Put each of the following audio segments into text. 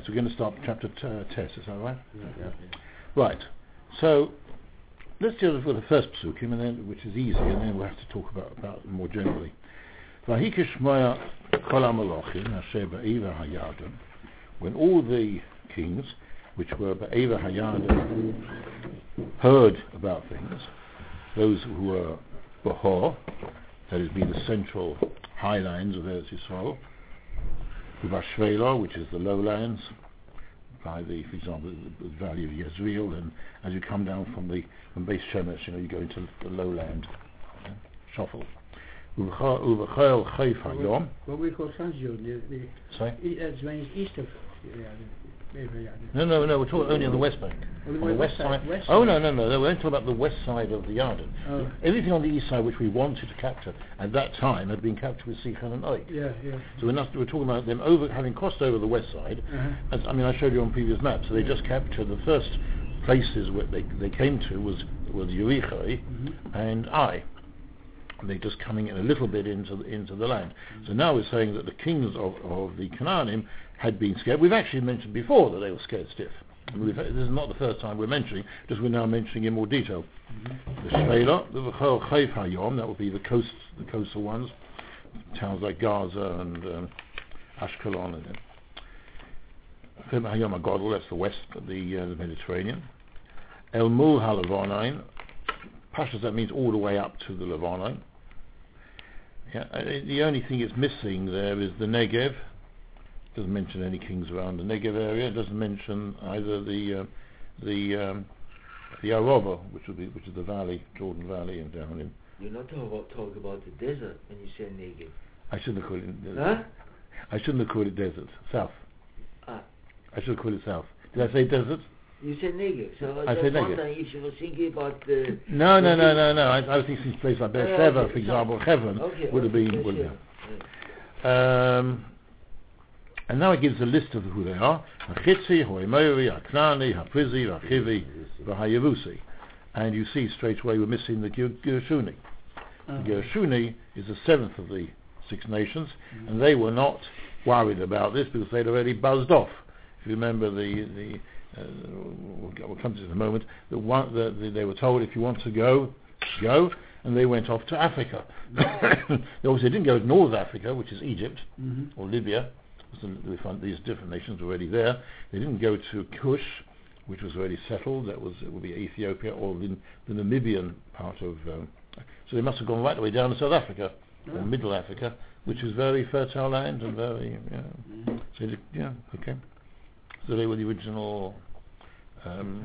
Right, so we're going to start chapter t- uh, test, is that right? Yeah. Right, so let's deal with the first psukim, and then, which is easy, and then we'll have to talk about, about them more generally. Vahikishmaya kol ha-malachim asher ba'eva hayarden, when all the kings, which were ba'eva hayarden, heard about things, those who were Bahor, that is, be the central highlands of Eretz Yisrael, Ubashvela, which is the lowlands, by the, for example, the, the valley of Yezreel, and as you come down from the from Beis Shemesh, you know, you go into the lowland, yeah, Shuffle. Ubachel Chayf Hayom. What we call Transjordan, the, the, Sorry? that's when it's east of the, yeah, No, no, no. We're talking only on the west bank. The on the west side, west oh no, no, no. no, We're only talking about the west side of the Yarden. Oh. Everything on the east side which we wanted to capture at that time had been captured with Sichan and Og. yeah, yeah. So we're, not, we're talking about them over having crossed over the west side. Uh-huh. As, I mean, I showed you on previous maps. So they just captured the first places where they, they came to was was Yericho Mhm. and Ai. And they're just coming in a little bit into the, into the land. So now we're saying that the kings of, of the Canaanim had been scared. We've actually mentioned before that they were scared stiff. We've, this is not the first time we're mentioning, just we're now mentioning in more detail. The Shvela, the V'chol Chayf Hayom, that would be the coast, the coastal ones, towns like Gaza and um, Ashkelon and Chayf Hayom Agodol, that's the west of the, uh, the Mediterranean. El Mul HaLevonain, Pashas, that means all the way up to the Levonain. Yeah, uh, the only thing it's missing there is the Negev. Doesn't mention any kings around the Negev area. It doesn't mention either the uh, the um, the Arava, which would be which is the valley, Jordan Valley, and down in. You're not talking about, talk about the desert when you say Negev. I shouldn't have called it. Huh? I shouldn't have called it desert. South. Ah. I should have called it south. Did I say desert? You said Negev. So I I said Negev. if you were thinking about the... No, no, no, no, no. I, I was thinking places like Oh, yeah, okay, for example, heaven Okay, would have been. Would have been. Um, and now it gives a list of who they are. Hachitzi, Hoemori, Haknani, Haprizi, Hachivi, Vahayavusi. And you see straight away we're missing the Ger- Gershuni. The Uh-huh. Gershuni is the seventh of the six nations, and they were not worried about this because they'd already buzzed off. If you remember the, the uh, we'll, we'll come to this in a moment, the one, the, the, they were told if you want to go, go, and they went off to Africa. they obviously didn't go to North Africa, which is Egypt, Mhm. or Libya. We found these different nations were already there. They didn't go to Kush, which was already settled. That was it would be Ethiopia or the, the Namibian part of. Um, so they must have gone right the way down to South Africa or Oh. Middle Africa, which is very fertile land and very yeah. Mhm. So they, yeah, okay. So they were the original. Um,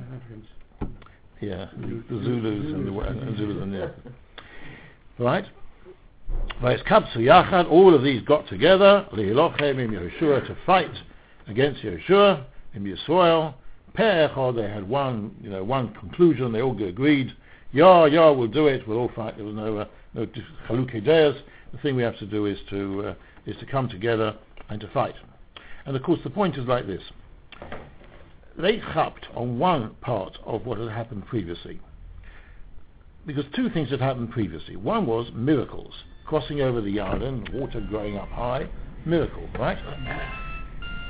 yeah, the Zulus and the Zulus. and Zulus and yeah. Right? Vayeskapsu Yachad, all of these got together, Lihilochem im Yehoshua, to fight against Yehoshua, in Yisrael. Pe'echad, they had one, you know, one conclusion, they all agreed, yeah, yeah, we'll do it, we'll all fight, there was no, uh, no Chalukei Deos. The thing we have to do is to, uh, is to come together and to fight. And of course the point is like this. They chapped on one part of what had happened previously because two things had happened previously. One was miracles, crossing over the Yarden, water growing up high, miracle, right?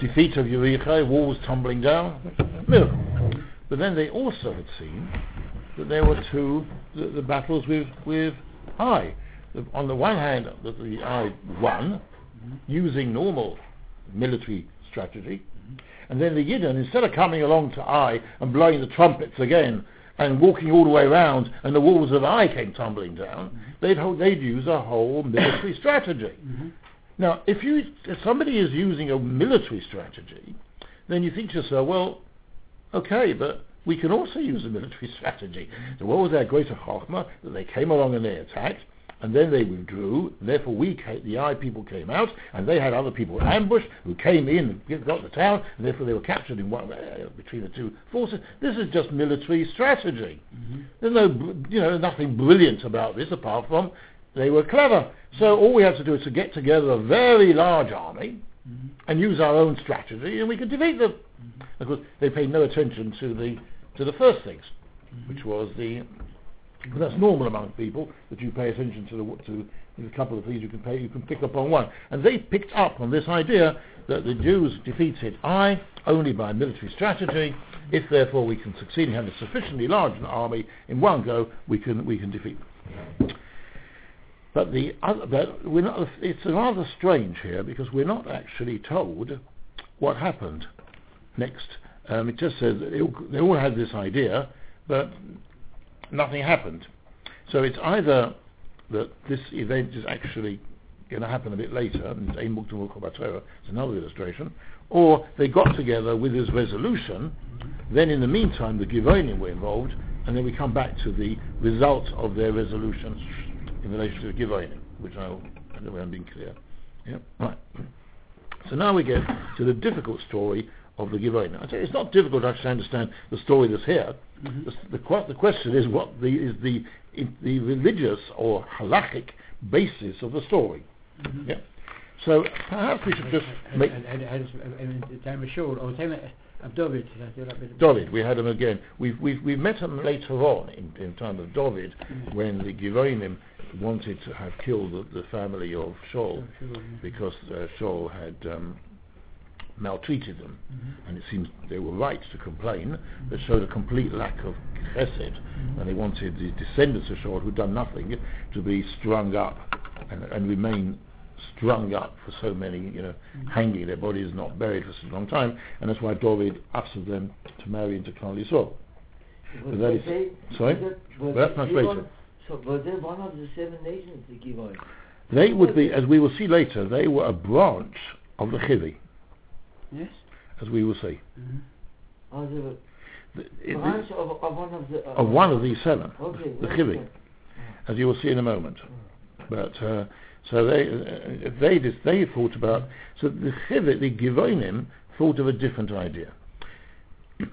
Defeat of Yericho, walls tumbling down, miracle. But then they also had seen that there were two the, the battles with with Ai. On the one hand, that the Ai won using normal military strategy, and then the Yidden, instead of coming along to Ai and blowing the trumpets again and walking all the way around and the walls of Ai came tumbling down, they'd, ho- they'd use a whole military strategy. Mhm. Now, if, you, if somebody is using a military strategy, then you think to yourself, well, okay, but we can also use a military strategy. So what was their greater chokhmah? That they came along and they attacked, and then they withdrew, therefore we, ca- the Ai people came out, and they had other people ambushed who came in and got the town, and therefore they were captured in one, uh, between the two forces. This is just military strategy. Mhm. There's no, you know, nothing brilliant about this apart from they were clever. So all we have to do is to get together a very large army Mhm. and use our own strategy, and we can defeat them. Of course, they paid no attention to the to the first things, which was the That's normal among people that you pay attention to the to couple of things you can pay you can pick up on one. And they picked up on this idea that the Jews defeated Ai only by military strategy. If therefore we can succeed in having a sufficiently large an army in one go, we can we can defeat them. But the other, but we're not, it's rather strange here because we're not actually told what happened next. Um, it just says they all, they all had this idea, but nothing happened. So it's either that this event is actually going to happen a bit later, and it's Ein Muktam Ukol Batorah, it's another illustration, or they got together with this resolution, then in the meantime the Givonim were involved, and then we come back to the result of their resolution in relation to the Givonim, which I'll, I don't know I'm being clear. Yeah? Right. So now we get to the difficult story of the Givonim. I it's not difficult to actually understand the story that's here. The, the, the question is what the, is the, the religious or halachic basis of the story. Yeah. So perhaps we should just make David, dat is dat met- David. We had him again. We've we've we met him later on in, in time of David when the Givonim wanted to have killed the, the family of Shaul yeah. because uh, Shaul had um, maltreated them, mm-hmm. and it seems they were right to complain, but showed a complete lack of chesed, mm-hmm. and they wanted the descendants of Shaul who'd done nothing to be strung up and, and remain strung up for so many, you know, mm-hmm. hanging, their bodies not buried for such a long time, and that's why David asked them to marry into Klal Yisrael. Was that they- is- they- sorry? was that- Well, that's that much Givon- later. So was they one of the seven nations, the Givon? They would be, as we will see later, they were a branch of the Chivi, Yes? as we will see. Oh, they were The- it- branch of, of one of the... Uh, of one of these seven, Okay. the well, Chivi. okay. as you will see in a moment. But uh, so they uh, they dis- they thought about so the Chivit, the Givonim thought of a different idea.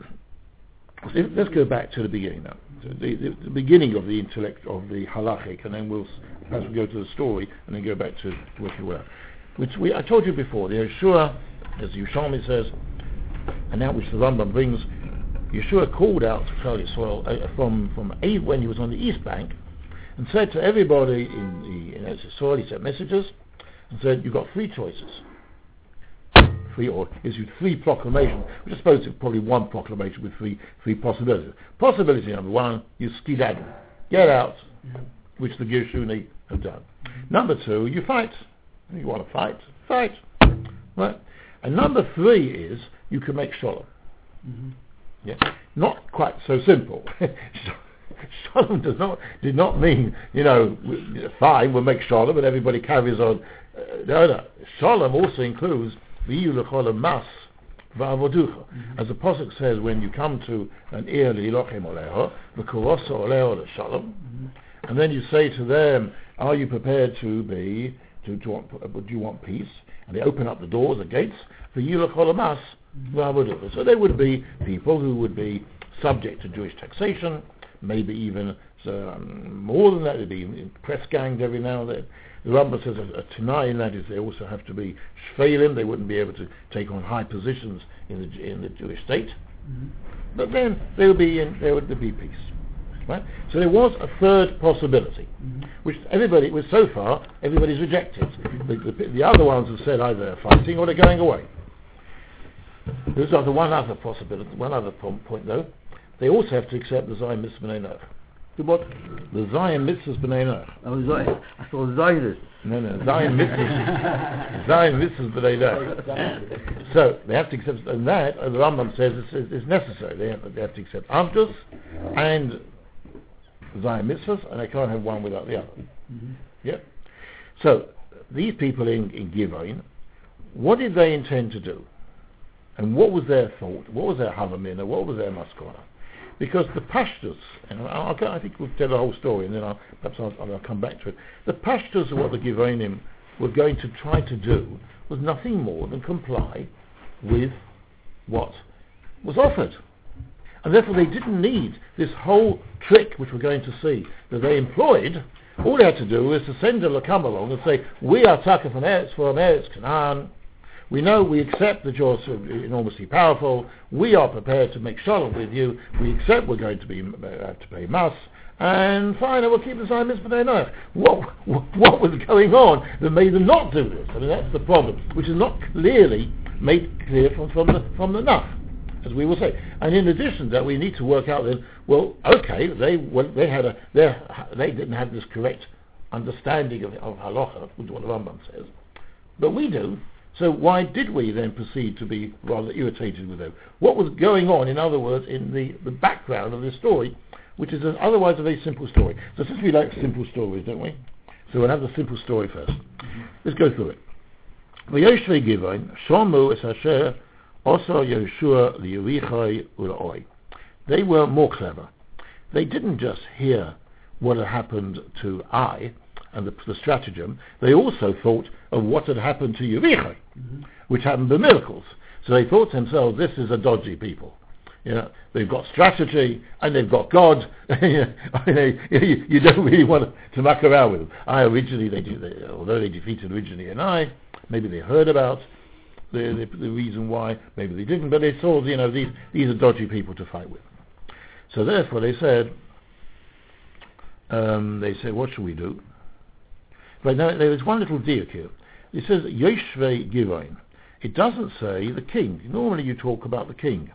So Let's go back to the beginning now. So The, the, the beginning of the intellect of the halachic, and then we'll s- perhaps we'll go to the story, and then go back to where we were. Which we I told you before. The Yeshua, as Yerushalmi says, and that which the Rambam brings, Yeshua called out to Klal Yisrael uh, from from A- when he was on the east bank, and said to everybody in the in Eretz Yisrael, he sent messages, and said, "You've got three choices." Three or issued three proclamations, which I suppose is probably one proclamation with three three possibilities. Possibility number one, you skedaddle, get out, which the Gershuni have done. Number two, you fight. You want to fight, fight, right? And number three is you can make shalom. Mhm. Yeah. Not quite so simple. shalom does not did not mean you know fine we'll make shalom and everybody carries on. Uh, no, no. Shalom also includes l'chol mas v'avoducha. As the pasuk says, when you come to an ear li'ilochem oleho v'kurosa oleho l'shalom, and then you say to them, "Are you prepared to be to, to want, uh, do you want peace?" And they open up the doors, the gates for Yulacholamas v'avoducha. So they would be people who would be subject to Jewish taxation, maybe even um, more than that. They'd be press ganged every now and then. The Rambam says a, a Tanai that is they also have to be shvelim. They wouldn't be able to take on high positions in the in the Jewish state. Mhm. But then there would be in, there would be peace. Right? So there was a third possibility, Mhm. which everybody, was so far, everybody's rejected. The, the, the other ones have said either they're fighting or they're going away. There's other one other possibility, one other po- point though. They also have to accept the Zion Mitzvah B'nai Noach. The what? The Zion Mitzvahs B'nai Noach. I was I saw Zionist. No, no, Zion Mitzvahs, Zion Mitzvahs B'nai Noach. So they have to accept, and that, the Rambam says, is, is, necessary. They have, they have to accept Avdus and Zion Mitzvahs, and they can't have one without the other. Mhm. Yep. So these people in, in Givon, what did they intend to do? And what was their thought? What was their Havamina? What was their Maskana? Because the Pashtus, and I'll, I'll, I think we'll tell the whole story and then I'll, perhaps I'll, I'll come back to it. The Pashtus of what the Givonim were going to try to do was nothing more than comply with what was offered. And therefore they didn't need this whole trick which we're going to see that they employed. All they had to do was to send a come along and say, we are Taka from Eretz, from Eretz Canaan. We know, we accept that you're enormously powerful. We are prepared to make shalom with you. We accept we're going to be have to pay mas, and fine, I will keep the Zion Mitzvah Noach. What, what, what was going on that made them not do this? I mean, that's the problem, which is not clearly made clear from, from the from the Naf, as we will say. And in addition that, we need to work out then, well, okay, they, well, they, had a, they didn't have this correct understanding of, of halacha, which is what the Rambam says, but we do. So why did we then proceed to be rather irritated with them? What was going on, in other words, in the, the background of this story, which is an, otherwise a very simple story. So since we like simple stories, don't we? So we'll have the simple story 1st Let's go through it. V'yoshvei Givon, Shomu es also Yeshua Liurichai Ulaoi. They were more clever. They didn't just hear what had happened to Ai and the, the stratagem. They also thought of what had happened to Urichai, mm-hmm. which happened by miracles. So they thought to themselves, this is a dodgy people. You know, they've got strategy and they've got God. you, know, you, don't really want to muck around with them. I originally, they, although they defeated originally and I, maybe they heard about the, the, the reason why, maybe they didn't, but they saw, you know, these, these are dodgy people to fight with. So therefore they said, um, they said, what should we do? But now there is one little diak here. It says Yoshve Givain. It doesn't say the king. Normally you talk about the king.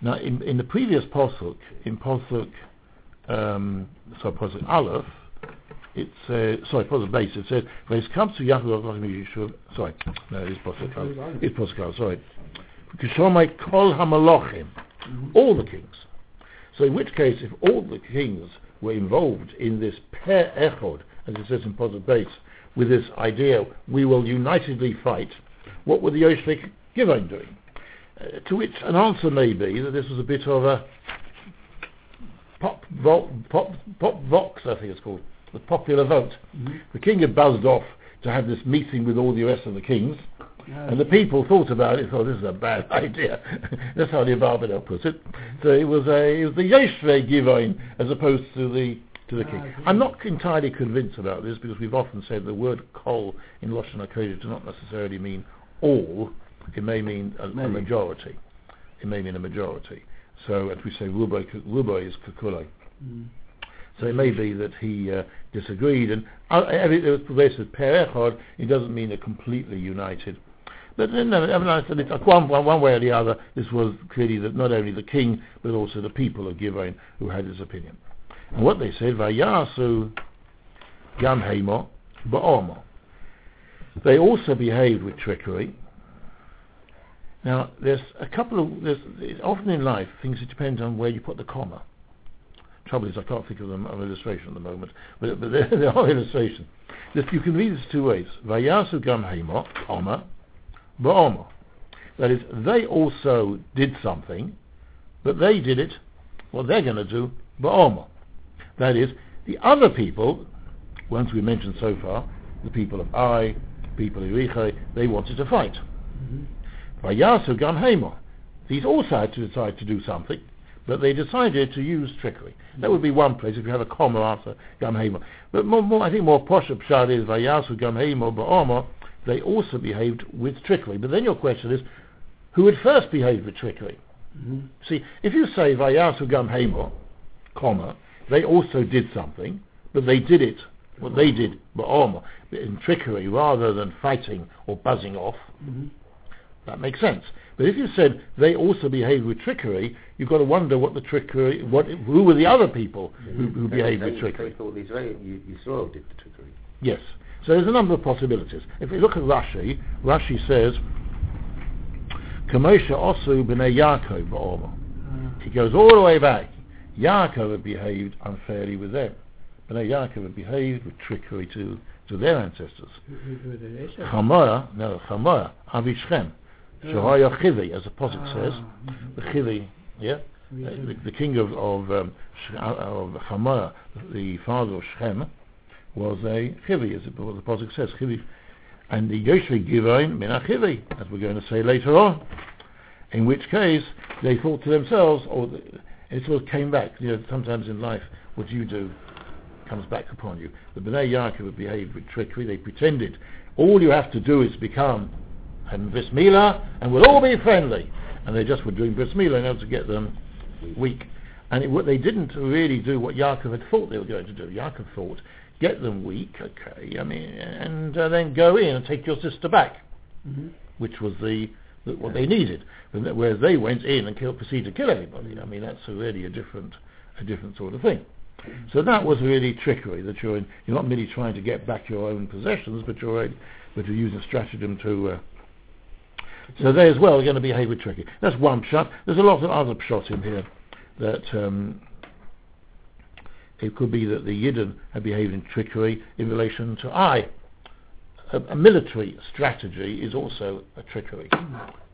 Now in, in the previous posuk, in posuk, um, sorry, posuk Aleph, it says, sorry, posuk base, it says, when it comes to Yaakov, sorry, no, it's Aleph. It's Aleph, sorry. Kishomai kol hamalochim, all the kings. So in which case, if all the kings were involved in this per echod, as it says in Posuk Base, with this idea, we will unitedly fight, what were the Yoshvik Givon doing? Uh, to which an answer may be that this was a bit of a pop, vo- pop, pop vox, I think it's called, the popular vote. Mm-hmm. The king had buzzed off to have this meeting with all the rest of the kings, and the people thought about it, thought this is a bad idea. That's how the Abarbanel puts it. So it was a it was the Yeshve Givoin as opposed to the to the king. Ah, okay. I'm not entirely convinced about this because we've often said the word kol in Lashon HaKodesh does not necessarily mean all. It may mean a, a majority. It may mean a majority. So as we say, Rubai Rubai is Kukulai. Mm. So it may be that he uh, disagreed, and uh, every, there was pervasive per echad. It doesn't mean they're completely united. But then, I mean, I said it's, uh, one, one, one way or the other, this was clearly that not only the king, but also the people of Gibeon who had this opinion. And what they said, Vayasu Gam Ba'omo. They also behaved with trickery. Now, there's a couple of, there's, often in life, things it depends on where you put the comma. Trouble is, I can't think of them an illustration at the moment, but, but there, there are illustrations. That you can read this two ways. Vayasu Gam Hemo, comma, Ba'omo. That is, they also did something, but they did it, what they're going to do, Ba'omo. That is, the other people, ones we mentioned so far, the people of Ai, people of Yericho, they wanted to fight. Mhm. Vayasu Gam Hemo. These also had to decide to do something, but they decided to use trickery. That would be one place if you have a comma after Gamheimo. But more, more, I think more posh pshat is Vayasu Gam Hemo Ba'omo. They also behaved with trickery. But then your question is, who had first behaved with trickery? Mhm. See, if you say Vayasu Gam Hemo, comma, they also did something, but they did it, what they did, Ba'omo, in trickery rather than fighting or buzzing off, Mhm. that makes sense. But if you said they also behaved with trickery, you've got to wonder what the trickery, what, who were the other people who, who behaved with trickery. So thought Israel, you, Yisrael did the trickery. Yes. So there's a number of possibilities. If we look at Rashi, Rashi says, Kamosha Osu b'nei Yaakov ba'omo. Ah. He goes all the way back. Yaakov had behaved unfairly with them. B'nei Yaakov had behaved with trickery to, to their ancestors. It? No, Chamor, Avishchem, Shahaya Chivi, as the says, Ah, mhm. the Chivi, yeah, uh, the, the king of of, um, uh, of Chamor, the father of Shem, was a Chivi, as it, what the Posuk says, Chivi, and the Yoshvi Givain min Chivi, as we're going to say later on. In which case, they thought to themselves, or the, it sort of came back. You know, sometimes in life, what you do comes back upon you. The Bnei Yaakov behaved with trickery. They pretended all you have to do is become a bris milah, and we'll all be friendly. And they just were doing bris milah in order to get them weak. And it, what they didn't really do what Yaakov had thought they were going to do. Yaakov thought, get them weak, okay, I mean, and uh, then go in and take your sister back, Mhm. which was the, the what they needed. Whereas they went in and killed, proceeded to kill everybody. I mean, that's a really a different, a different sort of thing. So that was really trickery. That you're in, you're not merely trying to get back your own possessions, but you're but you're using stratagem to. Uh, so they as well are going to behave with tricky. That's one shot. There's a lot of other shots in here that um, it could be that the Yidden have behaved in trickery in relation to Ai. A, a military strategy is also a trickery.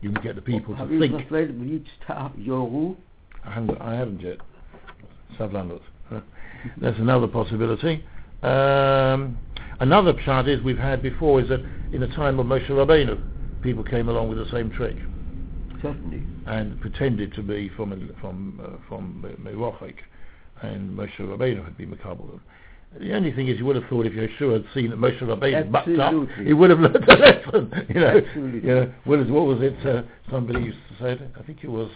You can get the people Have to you think. translated with start Yoru? I haven't, I haven't yet. Savlanut. That's another possibility. Um, another chart is we've had before is that in the time of Moshe Rabbeinu, people came along with the same trick Certainly. and pretended to be from from uh, from Merochik, and Moshe Rabbeinu had been Makabal them. The only thing is, you would have thought if Yeshua had seen that Moshe Rabbeinu bucked up, he would have learned a lesson. You know, Absolutely. you know what, is, what was it? Uh, somebody used to say. it, I think it was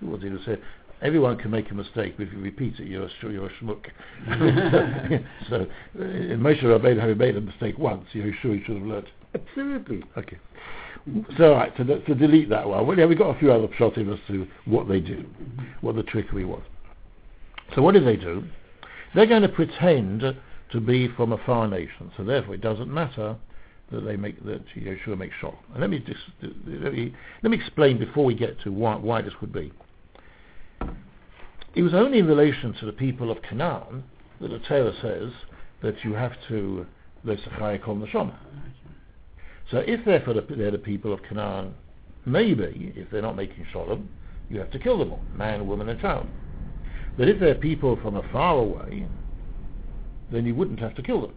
who was it who said, "Everyone can make a mistake, but if you repeat it, you're a, sh- you're a schmuck." so, uh, Moshe Rabbeinu having made a mistake once, Yeshua should have learned. Absolutely. Okay. So, right, to, to delete that one, well, yeah, we've got a few other in as to what they do, what the trickery was. So what do they do? They're going to pretend to be from a far nation, so therefore it doesn't matter that they make that Yeshua makes shot. And let me just let me let me explain before we get to why, why this would be. It was only in relation to the people of Canaan that the Torah says that you have to Lesachai Kol Neshama. So if they're, the, people of Canaan, maybe, if they're not making shalom, you have to kill them all, man, woman and child. But if they're people from afar away, then you wouldn't have to kill them.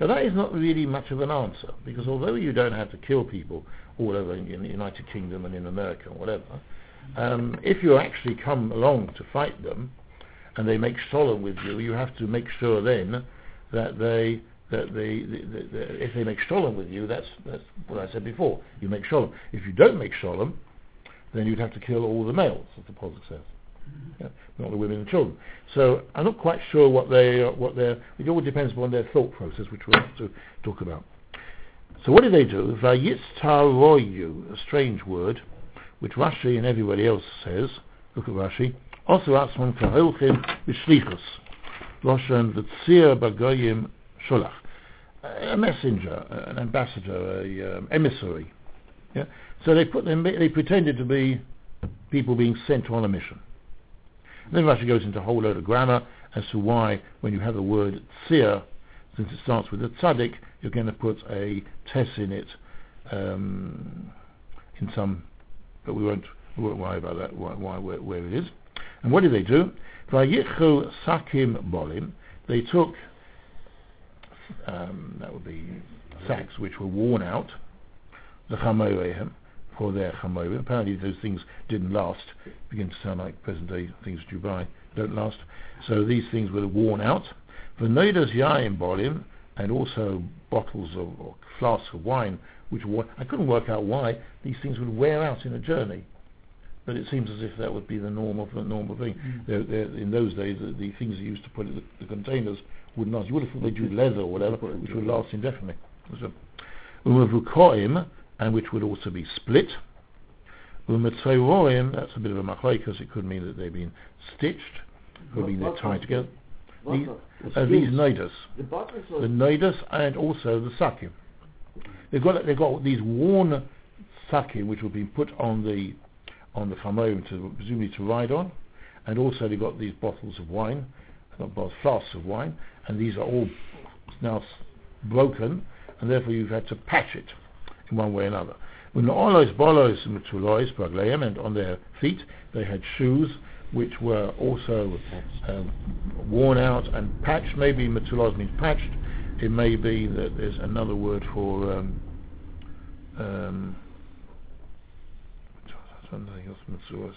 Now that is not really much of an answer, because although you don't have to kill people all over in, the United Kingdom and in America and whatever, um, if you actually come along to fight them, and they make shalom with you, you have to make sure then that they that the, the, the, if they make shalom with you, that's that's what I said before. You make shalom. If you don't make shalom, then you'd have to kill all the males, as the Pasuk says, yeah, not the women and children. So I'm not quite sure what they uh, what their. It all depends upon their thought process, which we'll have to talk about. So what do they do? Vayitztaroyu, a strange word, which Rashi and everybody else says. Look at Rashi. Also atzman kaholchim b'shlichus. Loshan v'tzir bagoyim sholach. A messenger, an ambassador, a um, emissary. Yeah? So they put them, they pretended to be people being sent on a mission. And then Rashi goes into a whole load of grammar as to why, when you have the word tzir, since it starts with a tzaddik, you're going to put a tes in it um, in some, but we won't, we won't worry about that, why, why where, where it is. And what did they do? Sakim bolim. They took, um, that would be sacks which were worn out, the chamorehem, for their chamorim. Apparently those things didn't last. Begin to sound like present day things that you buy don't last. So these things were worn out. For noidas yaim bolim, and also bottles of or flasks of wine, which were, I couldn't work out why these things would wear out in a journey. But it seems as if that would be the normal the normal thing. They're, they're, in those days, the, the things they used to put in the, the containers wouldn't last. You would have thought they'd use leather or whatever, which would last indefinitely. So, umavukoim, and which would also be split. Umatzeroim, that's a bit of a machlaikas. It could mean that they've been stitched, could mean they're tied together. These, the- uh, these nidus, The the nidus, and also the sakim. They've got they've got these worn sakim which have been put on the on the chamorim to presumably to ride on, and also they've got these bottles of wine, not bottles, flasks of wine, and these are all now broken, and therefore you've had to patch it in one way or another. When the olos bolos metulois bagleim, and on their feet they had shoes which were also um, worn out and patched. Maybe metulos means patched. It may be that there's another word for um, um, something else. Metzulos.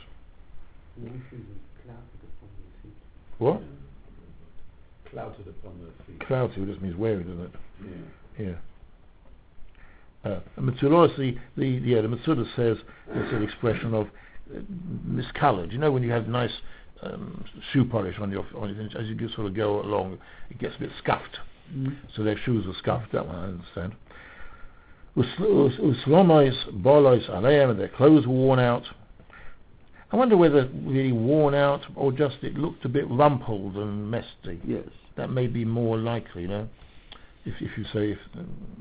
What? Clouted upon their feet. Clouty just means wearing, doesn't it? Yeah. Yeah. Uh, Metzulos, the, the, yeah, the Metzulah says, it's an expression of uh, miscoloured. You know when you have nice um, shoe polish on your on your as you go- sort of go along. It gets a bit scuffed. Mm. So their shoes were scuffed. That one I understand. Uslomois, bolos aleim, and their clothes were worn out. I wonder whether really worn out or just it looked a bit rumpled and messy. Yes. That may be more likely, you know. If if you say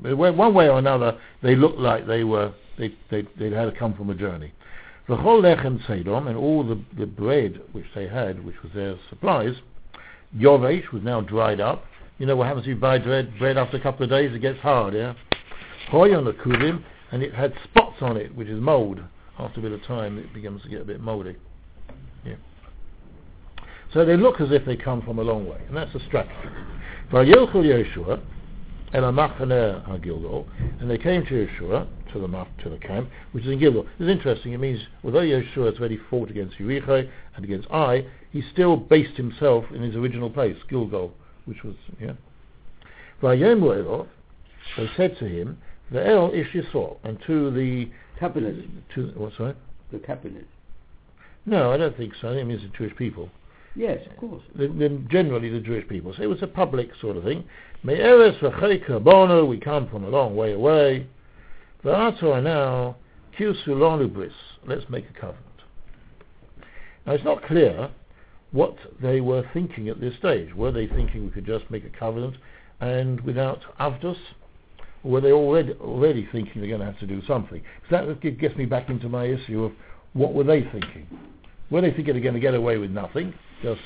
if one way or another they looked like they were they they they had to come from a journey. The whole lechem sedom and all the the bread which they had, which was their supplies, yovesh was now dried up. You know what happens if you buy bread bread after a couple of days? It gets hard, yeah. Hoy on the kudim, and it had spots on it, which is mold. After a bit of time, it begins to get a bit mouldy. Yeah. So they look as if they come from a long way, and that's a strategy. Vayilchul Yeshua, Amachane HaGilgal, and they came to Yeshua, to the to the camp, which is in Gilgal. It's interesting, it means, although Yeshua has already fought against Yericho and against Ai, he still based himself in his original place, Gilgal, which was, yeah. They said to him, the El Ish Yisrael, and to the, Cabinet. to, what, sorry? The cabinet. No, I don't think so. I think it means the Jewish people. Yes, of course. the, the, generally the Jewish people. So it was a public sort of thing. Me'eres v'chei bono, we come from a long way away. V'ato now, kiusulonu bris, let's make a covenant. Now it's not clear what they were thinking at this stage. Were they thinking we could just make a covenant and without avdus? Or were they already, already thinking they're going to have to do something? Because that gets me back into my issue of what were they thinking? Were they thinking they're going to get away with nothing, just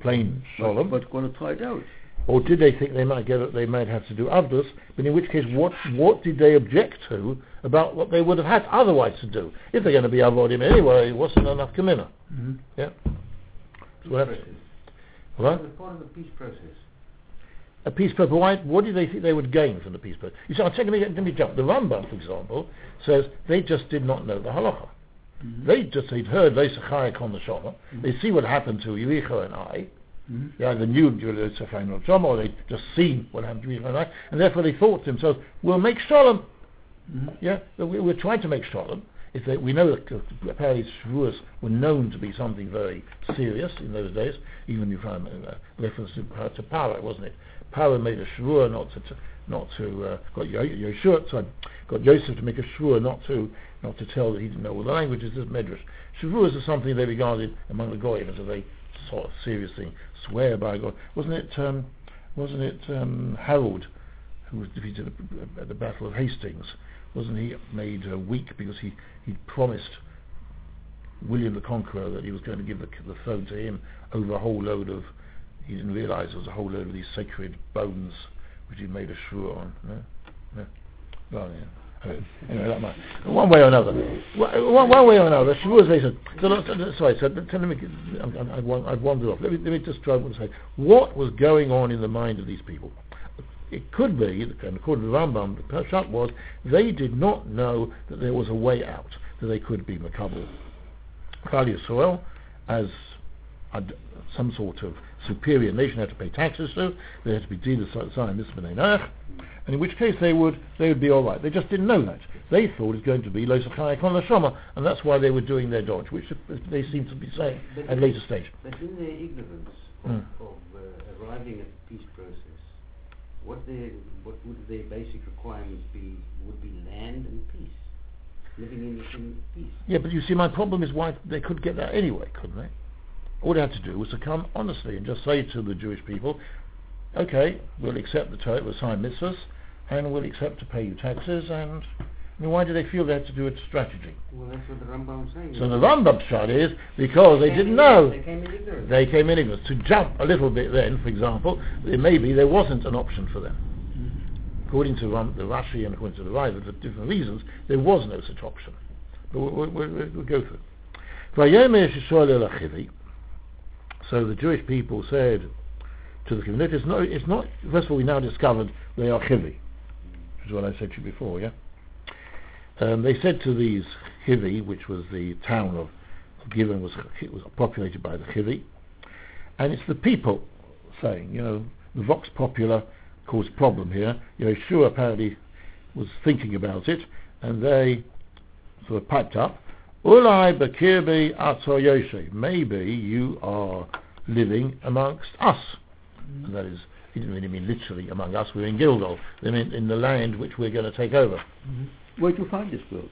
plain solemn? But going to try it out. or did they think they might get it? they might have to do avdus? But in which case, what what did they object to about what they would have had otherwise to do? If they're going to be avodim anyway, it wasn't enough kamina. Mm-hmm. Yeah. So what, Process. what? It's part of the peace process. A peace process. Why? What did they think they would gain from the peace process? You see, I'll take, let, me, let me jump. The Rambam, for example, says they just did not know the halacha. Mm-hmm. They just they'd heard Leisachayek on the Shoma. They see what happened to Yericho and Ai. Mm-hmm. They either knew Leisachayek on the Shoma or they just seen what happened to Yericho and Ai, and therefore they thought to themselves, "We'll make shalom." Mm-hmm. Yeah, we, we're trying to make shalom. If they, we know that apparently Shavuos were known to be something very serious in those days. Even you find uh, reference to, to Para, wasn't it? Para made a shvur not to, not to uh, got Yo- got Joseph to make a shvur not to not to tell that he didn't know all the languages. This medrash. Shavuos is something they regarded among the goyim as a very sort of serious thing. Swear by God, wasn't it? Um, wasn't it um, Harold who was defeated at- at the Battle of Hastings? Wasn't he made uh, weak because he he promised William the Conqueror that he was going to give the, the throne to him over a whole load of he didn't realise there was a whole load of these sacred bones which he made a shvur on. No? No? Well, yeah. Uh, Anyway, that might, one way or another, one, one- way or another, Shavuos they said. So, sorry, so tell me, I've wandered off. Let me, let me just try and say, what was going on in the mind of these people? It could be, and according to Rambam, the Peshat was they did not know that there was a way out, that they could be makabel Klal Yisrael as some sort of superior nation had to pay taxes to, they had to be deemed as Zion Mitzvah and in which case they would they would be all right. They just didn't know that. They thought it was going to be Lo Sachai Kon Lashoma, and that's why they were doing their dodge, which they seem to be saying at a later stage. But in their ignorance of, Mm. of uh, arriving at the peace process, what their what would their basic requirements be? Would be land and peace, living in, in peace. Yeah, but you see, my problem is why they could get that anyway, couldn't they? All they had to do was to come honestly and just say to the Jewish people, okay, we'll accept the Torah, we'll sign mitzvahs, and we'll accept to pay you taxes, and I mean, why do they feel they had to do it strategy? Well, that's what the Rambam saying. So the Rambam shot is because they came didn't know. They came in ignorance. They came in ignorance. To jump a little bit then, for example, maybe there wasn't an option for them. Mm-hmm. According to Ram, the Rashi and according to the Rai, for different reasons, there was no such option. But we'll, we'll, we'll, we'll go through. Vayomer Yisrael el Achivi. So the Jewish people said to the community, it's not, it's not, first of all, we now discovered they are Chivi, which is what I said to you before, yeah? Um, they said to these Chivi, which was the town of Givon was, was populated by the Chivi, and it's the people saying, you know, the Vox Popula caused problem here. Yeshua apparently was thinking about it, and they sort of piped up, Ulai Bakirbi Ato Yosef. Maybe you are living amongst us. And that is, he didn't really mean literally among us. We're in Gilgal. They meant in the land which we're going to take over. Mm-hmm. Where do you find these words?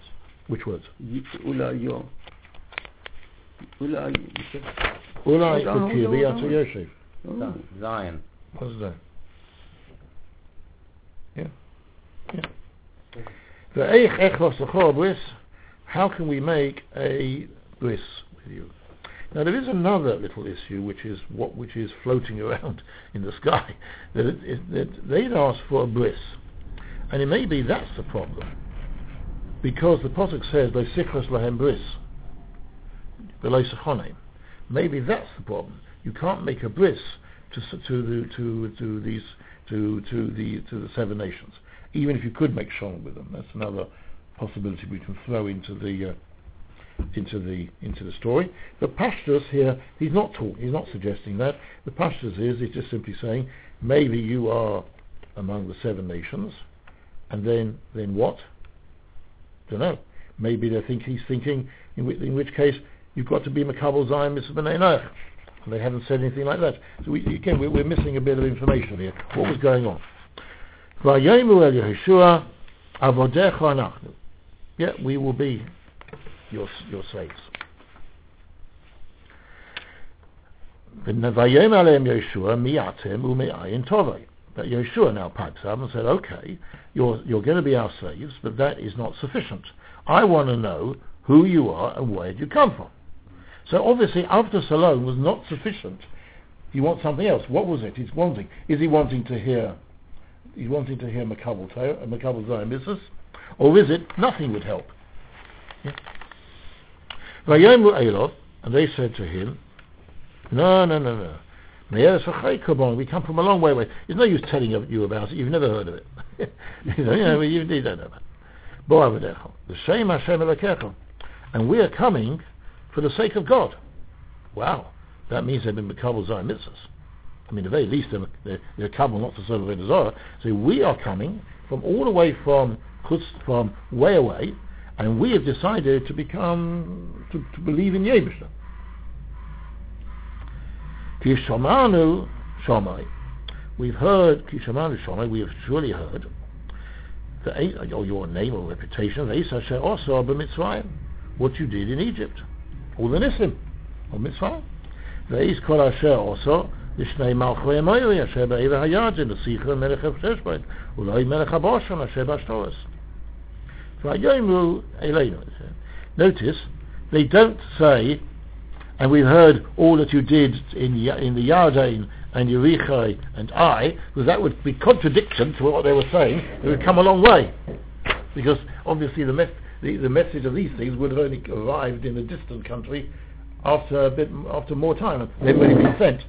Which words? Y- Ula yo. Ula you said. Ulai Hold on, Bakirbi on, Ato hold on. Yosef. Oh. Zion. What is that? Yeah. Yeah. Ve'eich echos l'chol bris. How can we make a bris with you? Now there is another little issue which is what which is floating around in the sky. That, it, it, that they'd asked for a bris, and it may be that's the problem, because the pasuk says "Lo lahem bris,". Maybe that's the problem. You can't make a bris to to the to to these to to the to the seven nations, even if you could make shalom with them. That's another possibility we can throw into the uh, into the into the story. But Pashtus here, he's not talking, he's not suggesting that. The Pashtus is he's just simply saying maybe you are among the seven nations, and then then what? Don't know. Maybe they think he's thinking in, which, in which case you've got to be Makabal Zion Mitzvah Noach. And they haven't said anything like that. So we, again, we're, we're missing a bit of information here. What was going on? Yeah, we will be your your slaves. But Yeshua now pipes up and said, okay, you're, you're going to be our slaves, but that is not sufficient. I want to know who you are and where you come from. So obviously, Avdus alone was not sufficient. He wants something else. What was it? He's wanting. Is he wanting to hear? He's wanting to hear Makabal Zion business, or is it nothing would help? Yeah. And they said to him, No, no, no, no. We come from a long way away. There's no use telling you- about it. You've never heard of it. you know, you, don't know about it. The same Hashem Elokecha. And we are coming for the sake of God. Wow. That means they've been Makabal Zion mitzvahs. I mean, at the very least, they're, they're, they're Kabul not to serve Avodah Zorah. So we are coming from all the way from, Chutz- from way away, and we have decided to become, to, to believe in Yebishter. Kishamanu Shomai. We've heard, Kishamanu Shomai, we have surely heard, the, or your name or reputation, Asa Asher also b'Mitzrayim, what you did in Egypt, or the Nisim, or Mitzrayim. ואיס כל אשר עושו לשני מלכי אמורי אשר בעבר הירג'ן לסיכר מלך הפששבית אולי מלך הבושן אשר באשתורס. Notice, they don't say, and we've heard all that you did in, in the Yarden and Yerichai and Ai, because that would be contradiction to what they were saying. It would come a long way. Because obviously the, mes- the, the message of these things would have only arrived in a distant country after, a bit, after more time. They've already been sent.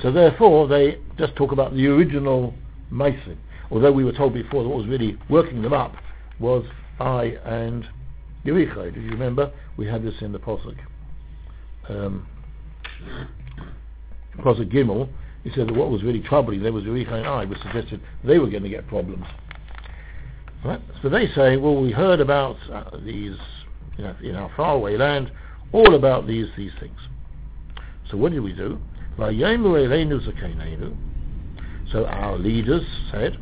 So therefore, they just talk about the original Mason. Although we were told before that what was really working them up was Ai and Yerichai. Do you remember? We had this in the Posuk. Um, Posuk Gimel. He said that what was really troubling there was Yerichai and Ai, which suggested they were going to get problems. Right? So they say, well, we heard about uh, these, you know, in our faraway land, all about these these things. So what did we do? So our leaders said,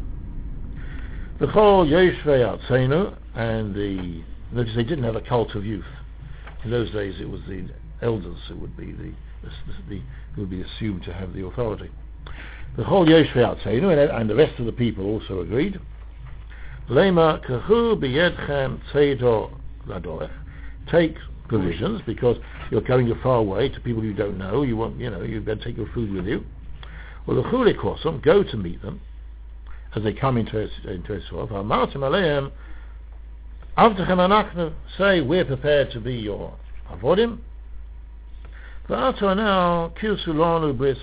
V'chol yoshvei artzenu, and the notice they didn't have a cult of youth. In those days, it was the elders who would be the, the, the who would be assumed to have the authority. The whole artzenu, and, and the rest of the people also agreed. Lema kahu biyedchem. Take provisions because you're going a far away to people you don't know. You want, you know, you better take your food with you. Well, the chule kosom, go to meet them as they come into into Israel. V'amartim aleim, avtechem anachnu, say we're prepared to be your avodim. V'ato now kilsulanu bris.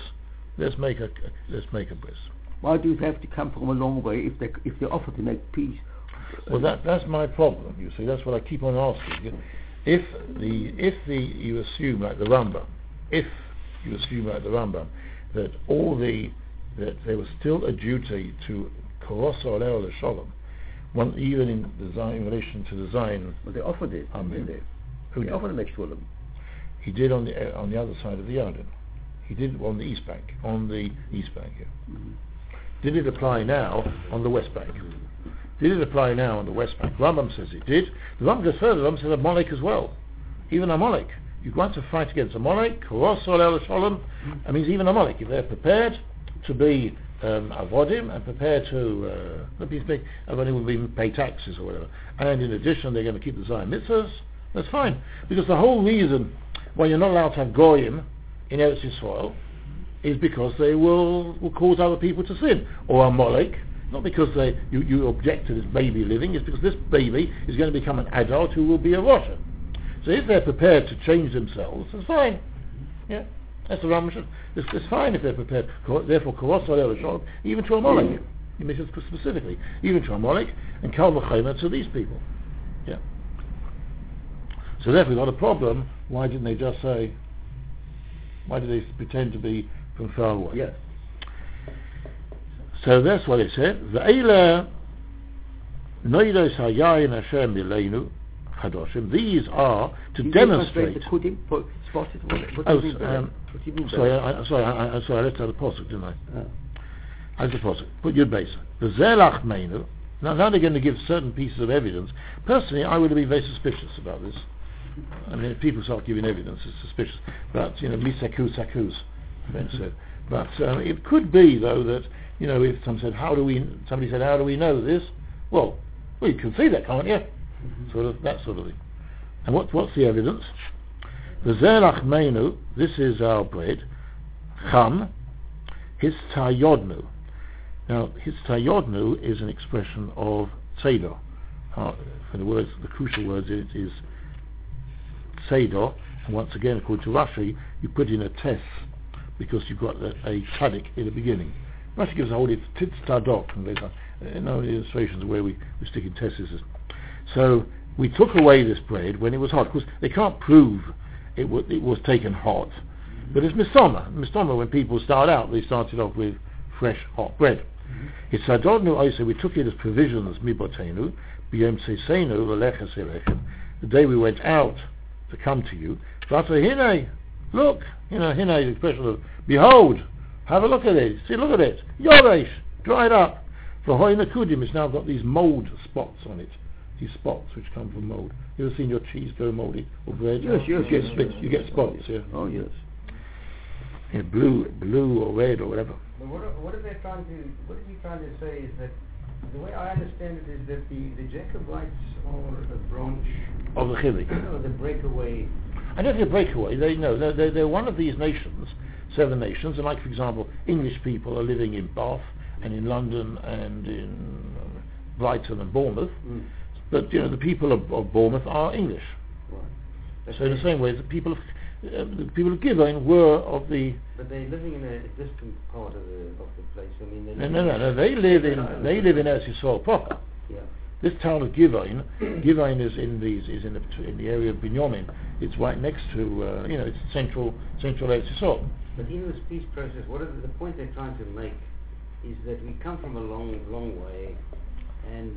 Let's make a let's make a bris. Why do you have to come from a long way if they if they offer to make peace? Well, that that's my problem. You see, that's what I keep on asking. If the if the you assume like the Rambam, if you assume like the Rambam that all the that there was still a duty to Korosa Oleo Shalom, one even in Zion, in relation to design. Well, they offered it. Amen. didn't they? He Yeah. offered next to. He did on the uh, on the other side of the Yarden. He did on the east bank. On the east bank. Yeah. Mhm. Did it apply now on the west bank? Did it apply now on the west bank? Rambam says it did. The Rambam goes further. The Rambam says Amalek as well. Even Amalek. You want to fight against Amalek, Korosol El Shalom. That means even Amalek, if they're prepared to be um, avodim and prepare to uh, pay, avodim will be pay taxes or whatever, and in addition they're going to keep the Zion mitzvahs. That's fine because the whole reason why you're not allowed to have goyim in Eretz Yisrael is because they will, will cause other people to sin. Or Amalek, not because they, you, you object to this baby living, it's because this baby is going to become an adult who will be a rasha. So if they're prepared to change themselves, that's fine. Yeah, that's the Rambam. It's, it's fine if they're prepared. Therefore, Korosol even to Amalek. He mentions specifically, even to a Amalek and Kal V'chomer to these people. Yeah. So therefore, we've got a problem. Why didn't they just say? Why did they pretend to be from far away? Yes. So that's what it said. Ve'ela noidos hayayin Hashem. These are to You demonstrate. The kudim, po- spotted. What, what Oh, do you mean by um, that? What do you mean Sorry? I, sorry, I, I, sorry, I left out the posuk, didn't I? Uh, I left the posuk. Put your base. The zelach meinu. Now, now they're going to give certain pieces of evidence. Personally, I would be very suspicious about this. I mean, if people start giving evidence, it's suspicious. But, you know, misakus sakus, Ben said. But um, it could be, though, that, you know, if someone said, how do we, somebody said, how do we know this? Well, well, you can see that, can't you? Sort of, that sort of thing. And what, what's the evidence? The zelach meinu, this is our bread, cham, his tayodnu. Now, his tayodnu is an expression of tzedor. Uh, the words, the crucial words, in it is tzedor. And once again, according to Rashi, you put in a tes because you've got a, a in the beginning. Rashi gives a whole it's tit tzadok, and there's a, no illustrations where we, we stick in tesses. So we took away this bread when it was hot. Of course, they can't prove it, w- it was taken hot. But it's misoma. Misoma, when people start out, they started off with fresh, hot bread. Mm-hmm. It's adodnu oisa, we took it as provisions, mibotenu, biyom seisenu, v'leches elechem. The day we went out to come to you, v'ata hine, look, you know, hine is the expression of, behold, have a look at it, see, look at it, yoresh, dried up. For hoinakudim, it's now got these mold spots on it, these spots which come from mold. You ever seen your cheese go moldy or bread? Yes, yes, You get, yes, spit- yes, you get spots, yeah. oh, yes. yeah. Blue, blue or red or whatever. But what, are- what are they trying to, what is he trying to say is that, the way I understand it is that the, the Jacobites are a branch, Of the chivi. or the breakaway, I don't think a breakaway. They no, they're, they're, they're one of these nations, seven nations, and like for example, English people are living in Bath and in London and in Brighton and Bournemouth, mm, but you know the people of, of Bournemouth are English. right. So in the same way, the people of uh, the people of were of the But they're living in a distant part of the, of the place, I mean, no no no, no they live in they live in Eretz Yisrael proper. Yeah. This town of Givon, Givon is in these is in the in the area of Binyamin. It's right next to uh, you know it's central central Eretz Yisrael. But in this peace process, what the, the point they're trying to make is that we come from a long, long way, and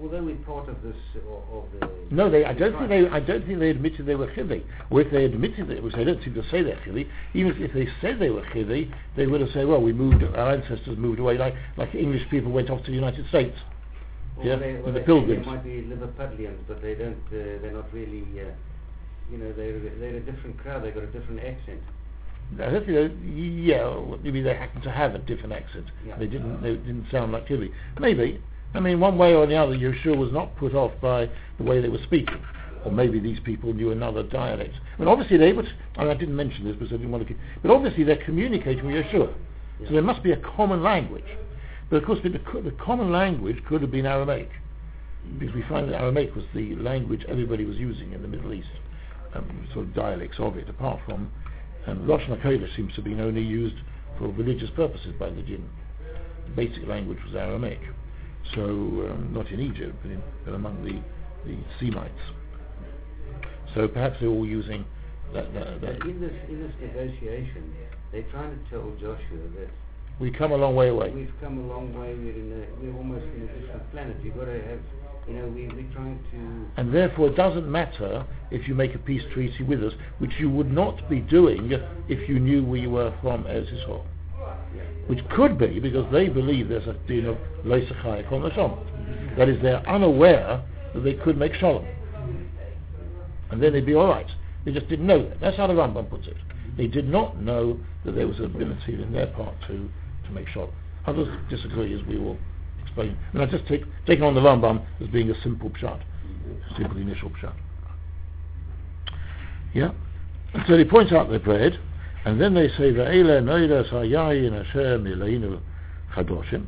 although we're part of this, of, of the... No, they. I don't think they. I don't think they admitted they were chivi. Or if they admitted it, which they don't seem to say they're chivi. Even if, they said they were chivi, they would have said, "Well, we moved. Our ancestors moved away, like like English people went off to the United States." or yeah, they, the they, pilgrims. They might be Liverpudlians, but they don't, uh, they're not really, uh, you know, they're, they're a different crowd, they've got a different accent. I don't think they, yeah, maybe they happen to have a different accent. Yeah. They didn't. They didn't sound like chivi. Maybe. I mean, one way or the other, Yeshua was not put off by the way they were speaking. Or maybe these people knew another dialect. I mean, obviously they would. I, mean, I didn't mention this because I didn't want to. But obviously they're communicating with Yeshua. Yeah. So there must be a common language. But of course, the, the common language could have been Aramaic, because we find that Aramaic was the language everybody was using in the Middle East, um, sort of dialects of it. Apart from um, Lashon HaKodesh seems to have been only used for religious purposes by the jinn. The basic language was Aramaic, so um, not in Egypt, but, in, but among the the Semites. So perhaps they're all using that. that, that. In this, in this negotiation, they're trying to tell Joshua that We come a long way away. we've come a long way, we're in a, we're almost in a different planet, you've got to have You know, we, we're trying to... And therefore it doesn't matter if you make a peace treaty with us, which you would not be doing if you knew where you were from Eretz Yisrael. Which could be because they believe there's a din of Leisachai Kol Nashom. That is, they're unaware that they could make Shalom. And then they'd be alright. They just didn't know that. That's how the Rambam puts it. They did not know that there was an ability in their part to, to make Shalom. Others disagree, as we will explain. And I just take taking on the Rambam as being a simple pshat, simple initial pshat. Yeah. And so he points out the bread, and then they say Ve'ele noidas hayayin asher mileinu chadoshim.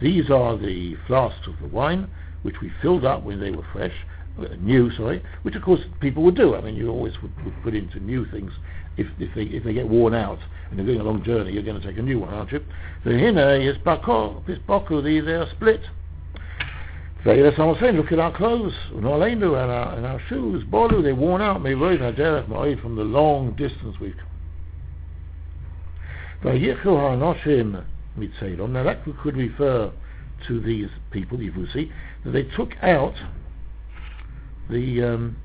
These are the flasks of the wine which we filled up when they were fresh, uh, new, sorry, which of course people would do. I mean, you always would, would put into new things if, if, they, if they get worn out and you're going a long journey, you're going to take a new one, aren't you? The hinna is bako, this bako, they are split. Ve'ele someone saying, look at our clothes, and our, and our, shoes, bolu, they're worn out, from the long distance we've come. Now that could refer to these people, the Yevusi, that they took out the um,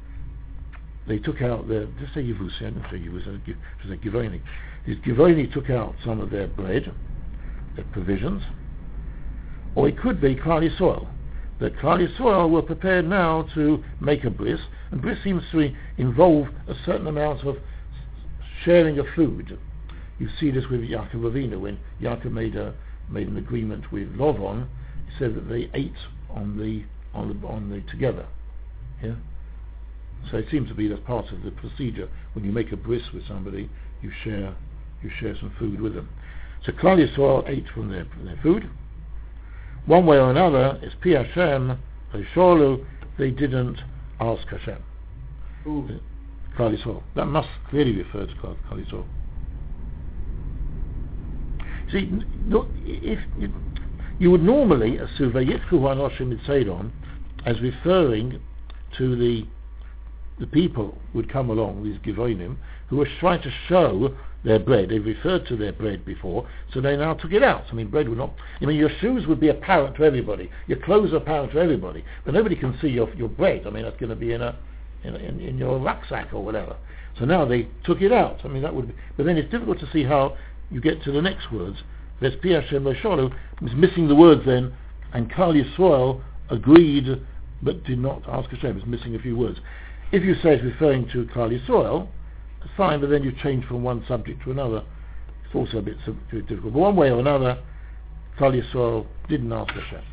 they took out the just say Yevusi, I don't say Yevusi, should say Givoni. These Givoni took out some of their bread, their provisions, or it could be Klal Yisrael. That Klal Yisrael were prepared now to make a bris, and bris seems to involve a certain amount of sharing of food. You see this with Yaakov Avinu when Yaakov made a made an agreement with Lovon. He said that they ate on the on the on the together. Yeah. So it seems to be that part of the procedure. When you make a bris with somebody, you share you share some food with them. So Klal Yisrael ate from their, from their food. One way or another, it's Pi Hashem, Sholu, they didn't ask Hashem. Who? Klal Yisrael. That must clearly refer to Klal Yisrael. See, if you, you would normally assume Vayitku Hanoshim Mitzedon as referring to the the people would come along, these Givonim, who were trying to show their bread. They referred to their bread before, so they now took it out. I mean, bread would not... I mean, your shoes would be apparent to everybody. Your clothes are apparent to everybody. But nobody can see your, your bread. I mean, that's going to be in a in, in, in your rucksack or whatever. So now they took it out. I mean, that would be... But then it's difficult to see how you get to the next words. There's Pi Hashem Sholu, was missing the words then, and Klal Yisrael agreed but did not ask Hashem. It's missing a few words. If you say it's referring to Klal Yisrael, fine, but then you change from one subject to another. It's also a bit difficult. But one way or another, Klal Yisrael didn't ask Hashem.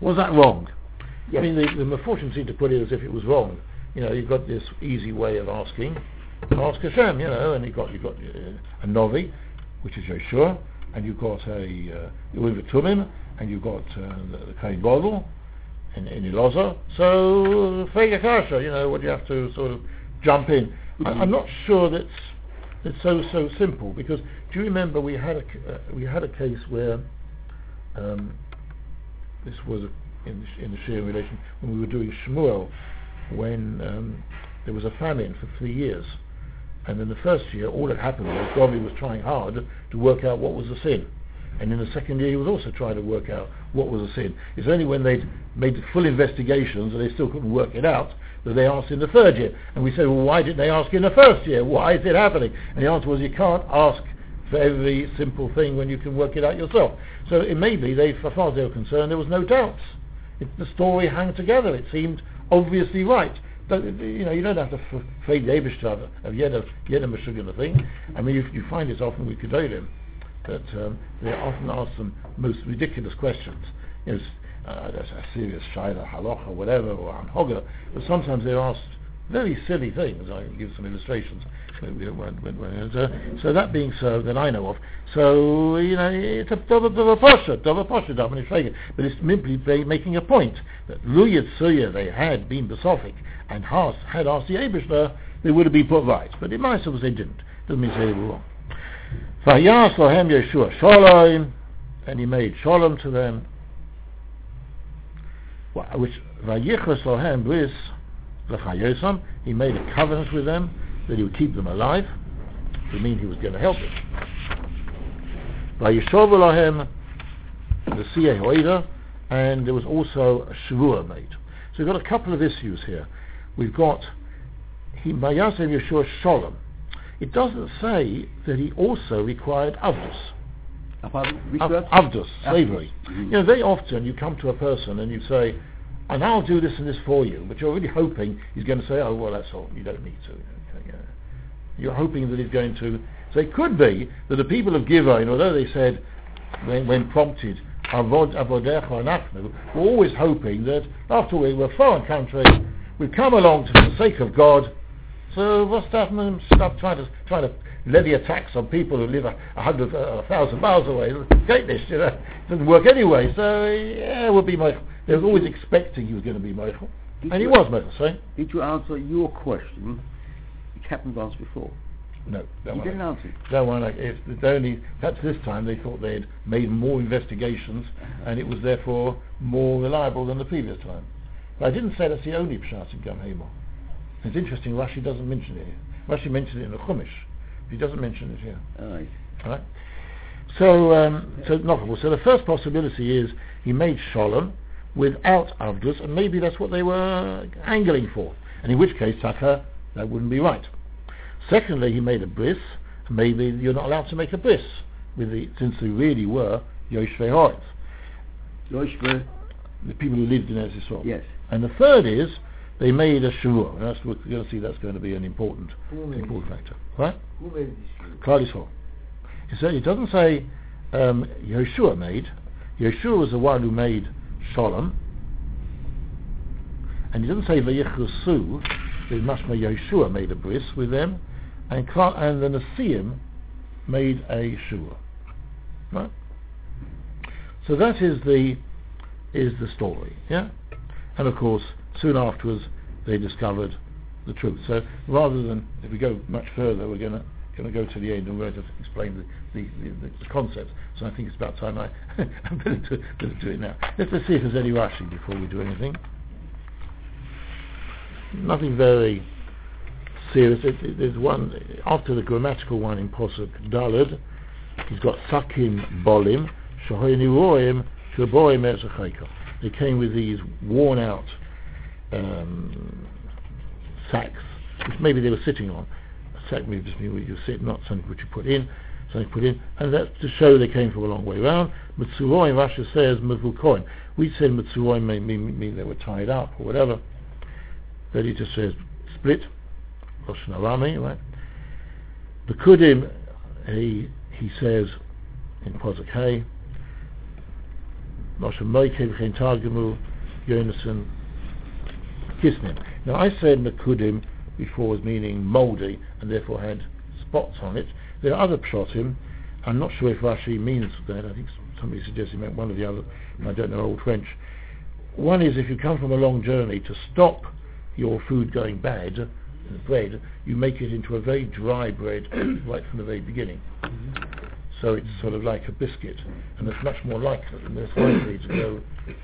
Was that wrong? I mean, the, the Meforshim seem to put it as if it was wrong. You know, you've got this easy way of asking. Ask Hashem, you know, and you've got, you've got uh, a Novi, which is Yeshua, and you've got a uh, Tumim, and you've got uh, the, Kohen Gadol, in, in Iloza. So, Fega Kasha, you know, what you have to sort of jump in. I, I'm not sure that's it's so so simple because do you remember we had a uh, we had a case where um, this was a, in the, in the sharing relation when we were doing Shmuel when um, there was a famine for three years and in the first year all that happened was Govi was trying hard to work out what was the sin and in the second year he was also trying to work out what was the sin. It's only when they'd made full investigations and they still couldn't work it out that they asked in the third year. And we said, well, why didn't they ask in the first year? Why is it happening? And the answer was, you can't ask for every simple thing when you can work it out yourself. So it may be, they, as far as they were concerned, there was no doubts. It, the story hung together. It seemed obviously right. You know, you don't have to fade the Abish of Yedem Meshuggah thing. I mean, you, you find this often with Gedolim that um, they often ask them most ridiculous questions. You know, uh, a serious shaila, halacha, whatever, or anhoga, but sometimes they're asked very silly things. I can give some illustrations. So that being so, that I know of. So, you know, it's a double posha, double posha, but it's simply making a point that Luyat Suya, they had been besophic, and Has had asked the Abishter, they would have been put right. But in my they didn't. Doesn't mean they were wrong. Vayas lohem Yeshua shalom, and he made shalom to them. Which vayichas lohem bris he made a covenant with them that he would keep them alive. To mean he was going to help them. Vayishov lohem the hoida, and there was also a shavua made. So we've got a couple of issues here. We've got he Mayasem Yeshua Sholem. It doesn't say that he also required avdus. About which Av- word? Avdus, slavery. Mhm. You know, very often you come to a person and you say, and I'll do this and this for you, but you're really hoping he's going to say, oh, well, that's all, you don't need to. You're hoping that he's going to... So it could be that the people of Gibeon, although they said, when, when prompted, Avod Avodecha Anachnu, were always hoping that, after we were a foreign country, we've come along to the sake of God, so what's that? Stop trying to trying to levy a tax on people who live a, a hundred, a thousand miles away. Get this, you know, it doesn't work anyway. So yeah, it would be Michael. They were always expecting he was going to be Michael, Did and he was Michael. Sorry, Did you answer your question? It happened once before. no, that you one. didn't answer it. That one, if it's only perhaps this time they thought they had made more investigations, uh-huh. and it was therefore more reliable than the previous time. But I didn't say that's the only pshat in Gam Hamor. It's interesting. Rashi doesn't mention it here. Rashi mentioned it in the Chumash. He doesn't mention it here. Alright. Right? So, um, so not So the first possibility is he made Sholem without Avdus, and maybe that's what they were angling for. And in which case, Taka, that wouldn't be right. Secondly, he made a bris. Maybe you're not allowed to make a bris with the, since they really were Yoshvei Horiv, Yoshua, the people who lived in Eretz Yisrael. yes. And the third is they made a. And that's we're going to see that's going to be an important, important factor. Right? Who made this? Klal Yisrael. It, said, it doesn't say um, Yeshua made. Yeshua was the one who made Shalom. And it doesn't say Vayichrusu. There's mashma Yeshua made a bris with them. And, and the Nasiim made a Shua. Right? So that is the is the story. Yeah? And of course, soon afterwards, they discovered the truth. So rather than, if we go much further, we're going to going to go to the end and we're going to explain the, the, the, the concept. So I think it's about time I, I better, do, it now. Let's, see if there's any rushing before we do anything. Nothing very serious. It, it, there's one, after the grammatical one in Posuk Dalad, he's got Sakim Bolim, Shahoyni Roim, Shaboim. They came with these worn out um, sacks, which maybe they were sitting on. A sack may just mean where you sit, not something which you put in, something put in, and that's to show they came from a long way round. Mitsuroim, Rashi says Mavukoim. We said Mitsuroim may mean, mean they were tied up or whatever. But it just says split, Lashon Arami, right? The Kudim, he, he says in Posuk Hay, Chen Targemu, Yonason, Kisnim. Now I said Mekudim before was meaning mouldy and therefore had spots on it. There are other pshotim. I'm not sure if Rashi means that. I think somebody suggested he meant one or the other. I don't know old French. One is if you come from a long journey to stop your food going bad, the bread, you make it into a very dry bread right from the very beginning. Mm-hmm. So it's sort of like a biscuit, and it's much more likely, less likely to go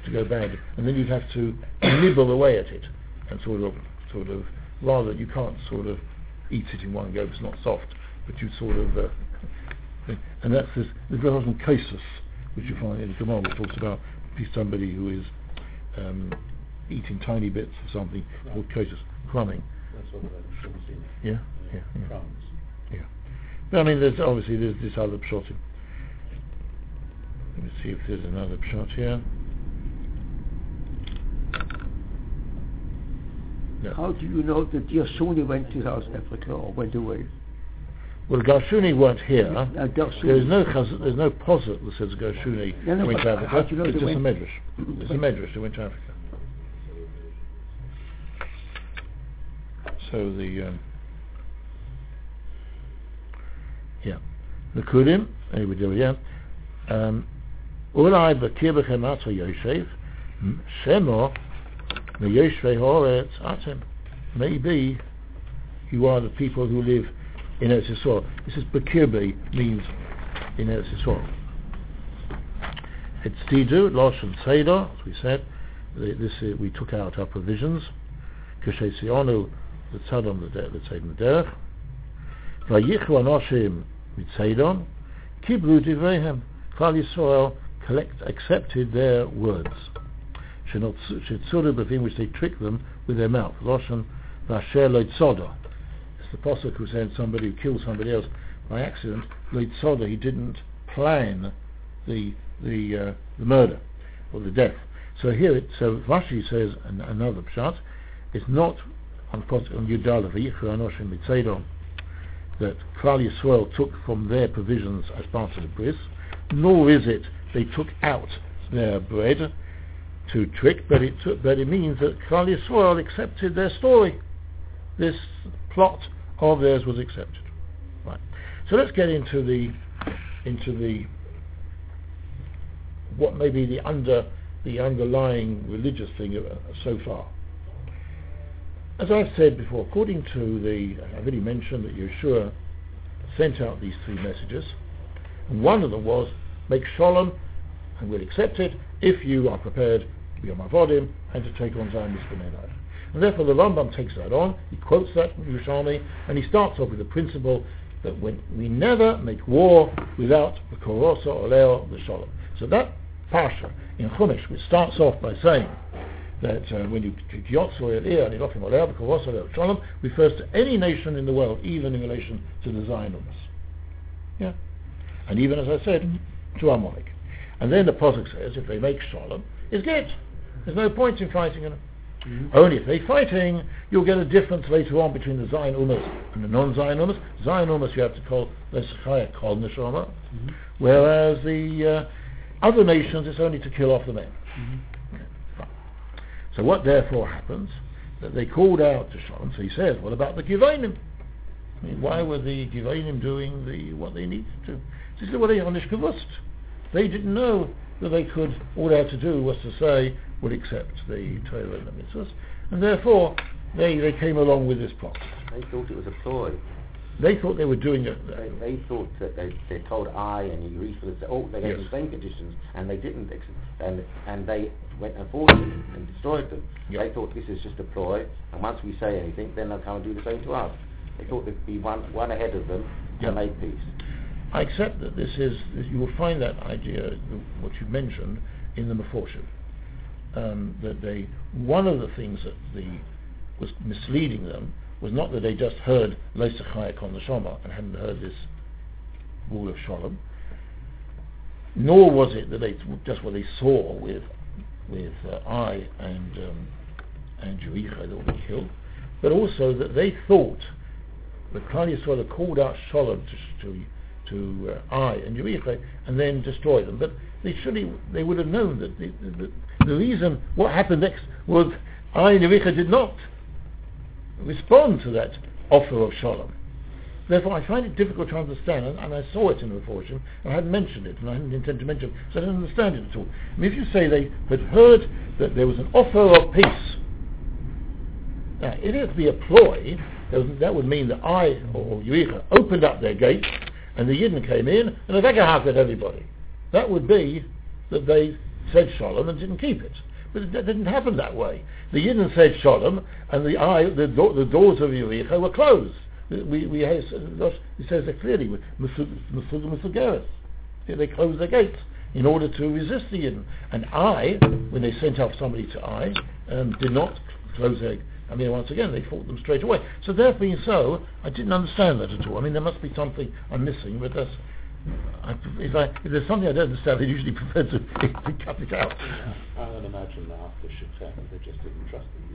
to go bad. And then you'd have to nibble away at it, and sort of, sort of, rather you can't sort of eat it in one go. It's not soft, but you sort of, uh, and that's this. There's often casus, which you find in the Gemara, which talks about somebody who is um, eating tiny bits of something called casus, crumbing. That's the. Yeah, yeah, yeah. Crumbs. But I mean, there's obviously there's this other shot. Let me see if there's another shot here. No. How do you know that Yasuni went to South Africa or went away? Well, Gershuni weren't here. Uh, There's no chaz- there's no posit that says Gershuni No, no, went to Africa. you know it's just a medrash. It's a medrash. They went to Africa. So the um, yeah, the Kudim. Here we do yeah. Um, Ulai b'kir b'chem ato Yosef shemo meYoshvei Haaretz atem. Maybe you are the people who live in Eretz Yisrael. This is Bekirbi means in Eretz Yisrael. It's Tidu, Losh and Seder, as we said. This uh, we took out our provisions. Kashay Sionu, the Tzadam, the Tzadam Derech. Vayichu Anoshim Mitzedon, Kiblu Divrehem, Klal Yisrael, collect, accepted their words. Shetzuru b'fim which they tricked them with their mouth. Loshan v'asher loitzoda. It's the Pasuk who said somebody who killed somebody else by accident, loitzoda, he didn't plan the, the, uh, the murder or the death. So here, it, so Rashi says an, another pshat. It's not on on Yudala v'yichu anoshim mitzedo that Klal Yisrael took from their provisions as part of the bris, nor is it they took out their bread to trick, but it, but it means that Klal Yisrael accepted their story. This plot of theirs was accepted. Right. So let's get into the into the what may be the under the underlying religious thing uh, so far. As I've said before, according to the, I've already mentioned that Yeshua sent out these three messages, and one of them was, make shalom, and we'll accept it, if you are prepared on Mavodim and to take on Zionist Benelach. And therefore the Rambam takes that on, he quotes that from Yerushalmi, and he starts off with the principle that when we never make war without the Korosa Oleo the Shalom. So that Parsha in Chumash, which starts off by saying that uh, when you Yotzu Eliyah and Elofim Oleo Korosa Oleo Shalom refers to any nation in the world, even in relation to the Zionists. Yeah? And even, as I said, to Amalek. And then the Pasuk says, if they make Shalom, it's good. There's no point in fighting. Mhm. Only if they're fighting, you'll get a difference later on between the Zion Umas and the non-Zion Umas. Zion Umas you have to call Lesachaya called Neshama, Mhm. whereas the uh, other nations it's only to kill off the men. Mhm. Fine. So what therefore happens, that they called out to Shalom, so he says, what about the Givanim? I mean, why were the Givanim doing the what they needed to? This is what they. They didn't know that they could, all they had to do was to say, would accept the Torah and the mitzvahs, and therefore they, they came along with this plot. They thought it was a ploy. They thought they were doing it. They, they thought that they, they told Ai and Yericho that oh they gave Yes. the same conditions and they didn't ex- and and they went and fought them and destroyed them. Yeah. They thought this is just a ploy and once we say anything then they'll come and do the same to us. They thought they'd be one one ahead of them Yeah. and make peace. I accept that this is, you will find that idea, what you mentioned, in the Meforshim. Um, that they, one of the things that the, was misleading them was not that they just heard Leisachayek on the Shoma and hadn't heard this rule of Shalom, nor was it that they just what they saw with with uh, Ai and um, and Jericho that were killed, but also that they thought the Klal Yisrael called out Shalom to to, to uh, Ai and Jericho and then destroyed them. But they surely they would have known that the, the, the reason what happened next was Ai did not respond to that offer of Shalom. Therefore, I find it difficult to understand, and, and I saw it in the fortune, and I hadn't mentioned it, and I hadn't intended to mention it, so I don't understand it at all. I mean, if you say they had heard that there was an offer of peace, now, if it be a ploy, that would- mean that Ai or Yericha opened up their gates, and the Yidden came in, and attacked at everybody. That would be that they said Shalom and didn't keep it. But it didn't happen that way. The Yidden said Shalom, and the eye, the, do, the doors of Yericha were closed. We, we, it says it clearly. They closed their gates in order to resist the Yidden. And I, when they sent off somebody to Ai, um, did not close their I mean, once again, they fought them straight away. So that being so, I didn't understand that at all. I mean, there must be something I'm missing, but that's, I, if, I, if there's something I don't understand, I usually prefer to, to cut it out. I would imagine that after Shechem, they just didn't trust the.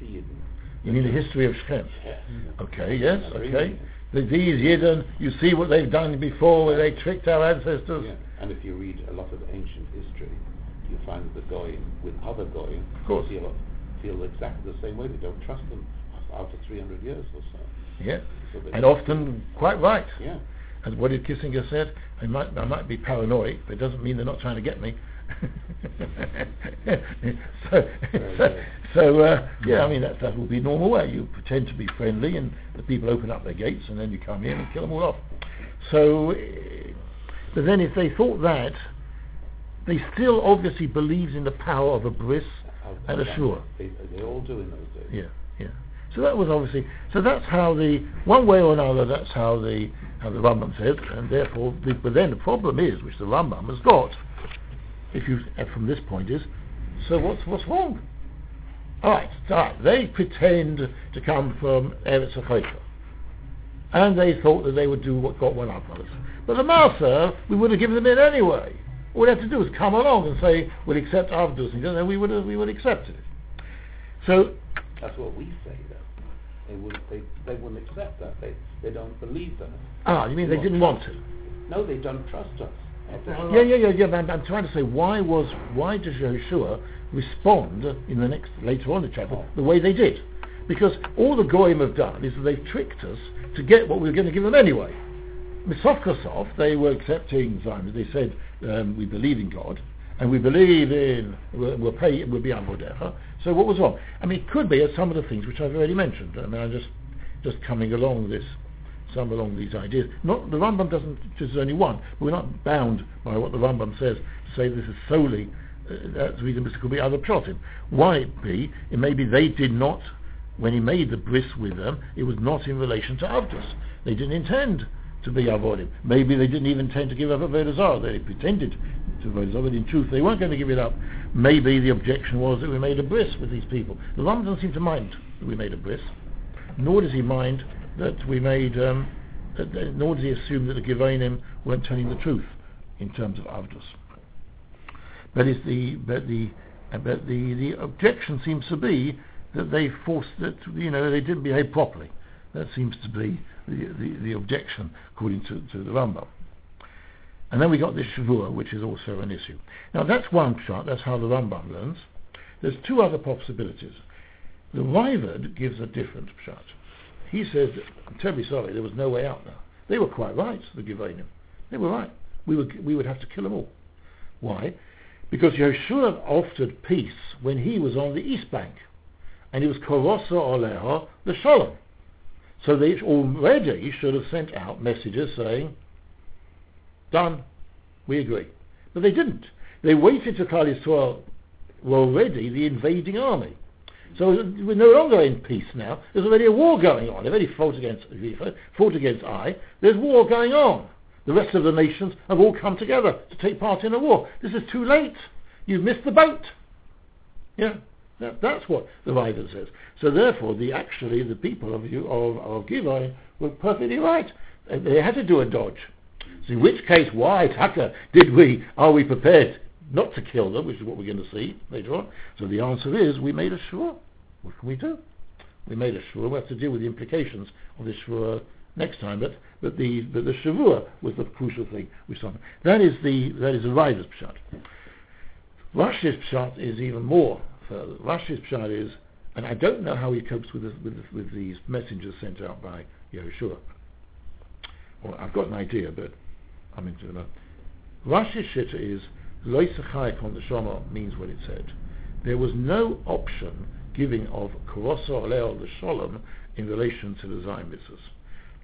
The Yidden. You mean the history of Shechem? Yes. Okay, yes, okay. The, these Yidden, you see what they've done before, where they tricked our ancestors. Yeah. And if you read a lot of ancient history, you find that the Goyim, with other Goyim, Of course. feel, feel exactly the same way. They don't trust them after 300 years or so. Yeah, so and often quite right. Yeah. As what did Kissinger said? I might, I might be paranoid, but it doesn't mean they're not trying to get me. so, so, so uh, yeah, I mean that that will be normal way. You pretend to be friendly, and the people open up their gates, and then you come in and kill them all off. So, eh, but then if they thought that, they still obviously believed in the power of a bris and a shua. They, they all do in those days. Yeah, yeah. So that was obviously so that's how the one way or another that's how the how the Rambam says, and therefore the, but then the problem is which the Rambam has got if you uh, from this point is, so what's what's wrong? All right. They pretend to come from Eretz Haifa, and they thought that they would do what got one up us. But the Master, we would have given them in anyway. All we have to do is come along and say we'll accept Avdus, and then we would have, we would accept it. So That's what we say. They wouldn't, they, they wouldn't accept that. They, they don't believe that. ah, you mean they didn't want to? No, they don't trust us. Yeah, yeah, yeah, yeah. I'm, I'm trying to say why was why does Yeshua respond in the next later on in the chapter the way they did? Because all the goyim have done is that they've tricked us to get what we were going to give them anyway. Misof Kosov, they were accepting Zion. They said um, we believe in God and we believe in we'll, we'll pay we'll be Avodecha. So what was wrong? I mean, it could be at some of the things which I've already mentioned. I mean, I'm just just coming along this some along these ideas. Not the Rambam doesn't. There's only one. We're not bound by what the Rambam says to say this is solely. Uh, that's the reason this could be other plotim. Why it be? It may be they did not. When he made the bris with them, it was not in relation to Avdus. They didn't intend to be avodim. Maybe they didn't even intend to give up Avodah Zarah. They pretended but in truth they weren't going to give it up. Maybe the objection was that we made a bris with these people. The Rambam doesn't seem to mind that we made a bris, nor does he mind that we made, um, that- nor does he assume that the Givanim weren't telling the truth in terms of Avdus. But it's the, but the, uh, but the, the objection seems to be that they forced that, you know, they didn't behave properly. That seems to be the, the, the objection according to, to the Rambam. And then we got this Shavua, which is also an issue. Now that's one shot, that's how the Rambam learns. There's two other possibilities. The Rivard gives a different shot. He says, I'm terribly sorry, there was no way out now. They were quite right, the Givanim. They were right. We would, we would have to kill them all. Why? Because Yeshua offered peace when he was on the east bank. And he was Korosa Oleha, the Shalom. So they already should have sent out messages saying, done, we agree. But they didn't. They waited till Klal Yisrael were already the invading army. So we're no longer in peace now. There's already a war going on. They've already fought against fought against Ai. There's war going on. The rest of the nations have all come together to take part in a war. This is too late. You've missed the boat. Yeah, that, that's what the Bible says. So therefore, the actually the people of you of, of Givon were perfectly right. They had to do a dodge. So in which case, why, Tucker, did we, are we prepared not to kill them, which is what we're going to see later on? So the answer is, we made a shua. What can we do? We made a shua. We have to deal with the implications of this shua next time. But, but the, but the shavua was the crucial thing. We saw. That is the, that is the rider's pshat. Rashi's pshat is even more further. Rashi's pshat is, and I don't know how he copes with, this, with, with these messengers sent out by Yehoshua. Well, I've got an idea, but I'm into it. Rashi's shitta is Lo Yisachayak on the Shama means what it said. There was no option giving of Karosa Oleo the Shalom in relation to the Zion mitzvahs.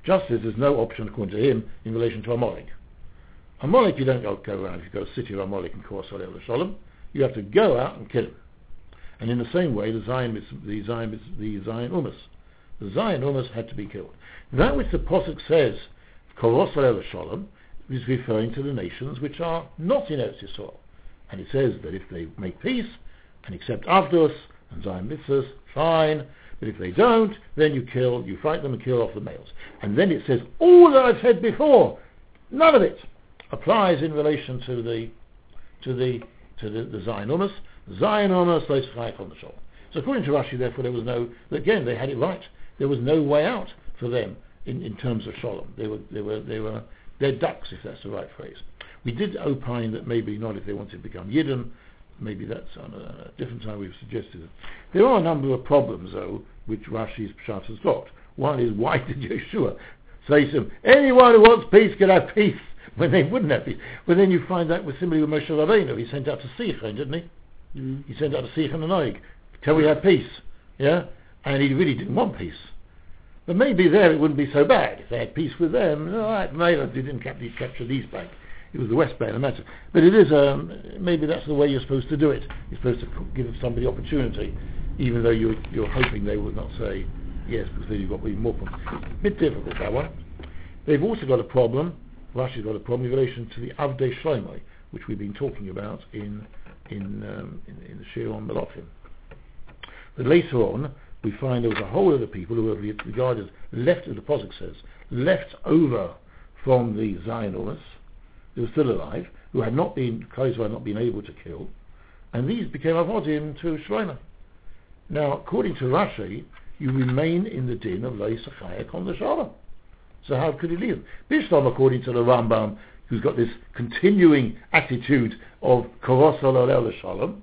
Just as there's no option, according to him, in relation to Amalek. Amalek, you don't go, go around, if you go to the city of Amalek and Karosa Oleo the Shalom, you have to go out and kill him. And in the same way, the Zion, the Zion, the Zion Umas. The Zion Umas had to be killed. That which the Posuk says, Oleo Shalom, is referring to the nations which are not in Eretz Yisrael. And it says that if they make peace and accept Avdus and Zion mitzvahs, fine. But if they don't, then you kill, you fight them and kill off the males. And then it says all that I've said before, none of it applies in relation to the to the to the, the Zion Umas. Zion Umas, those fight on the shore. So according to Rashi, therefore, there was no. Again, they had it right. There was no way out for them in, in terms of Shalom. They were they were they were they're ducks, if that's the right phrase. We did opine that maybe not if they wanted to become Yidden. Maybe that's on a, a different time we've suggested it. There are a number of problems, though, which Rashi's Pshat has got. One is, why did Yeshua say to anyone who wants peace can have peace, when they wouldn't have peace? But then you find that with similarly with Moshe Rabbeinu. He sent out to Sichon, didn't he? Mm. He sent out to Sichon and Og. Can we have peace? Yeah? And he really didn't want peace. But maybe there it wouldn't be so bad. If they had peace with them, all right, maybe they didn't capture, capture the East Bank. It was the West Bank, the matter. But it is, um, maybe that's the way you're supposed to do it. You're supposed to give somebody opportunity, even though you're, you're hoping they would not say yes, because then you've got even more problems. bit difficult, that one. They've also got a problem, Rashi's got a problem in relation to the Avdei Shlomo. which we've been talking about in in um, in, in the Shir on Malachim. But later on, we find there was a whole other people who were regarded left, as the Posuk says, left over from the Zionists, who were still alive, who had not been, Kaiser had not been able to kill, and these became avodim to Shlomo. Now, according to Rashi, you remain in the din of Leisachaya on the Shalom. So how could he leave? Bishlam, according to the Rambam, who's got this continuing attitude of Korosol Shalom,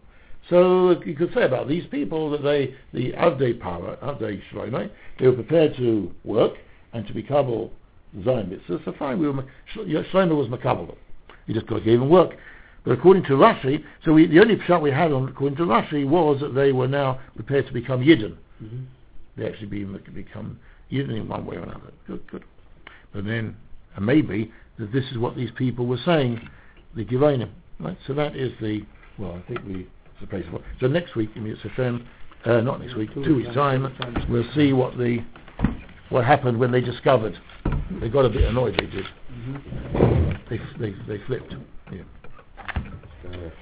so you could say about these people that they, the Avdei Para, Avdei Shlomo, they were prepared to work and to be Kabul Zion mitzvah. So fine, we were, Shlomo was Makabal. He just got gave him work. But according to Rashi, so we, the only shot we had on, according to Rashi, was that they were now prepared to become Yidden. Mm-hmm. They actually be, become Yidden in one way or another. Good, good. But then, and maybe, that this is what these people were saying, the Givonim. Right? So that is the, well, I think we to praise for. So next week, in Hashem, uh, not next week, two, weeks time, time, we'll see what the what happened when they discovered. They got a bit annoyed. They did. Mm-hmm. They, they they flipped. Yeah.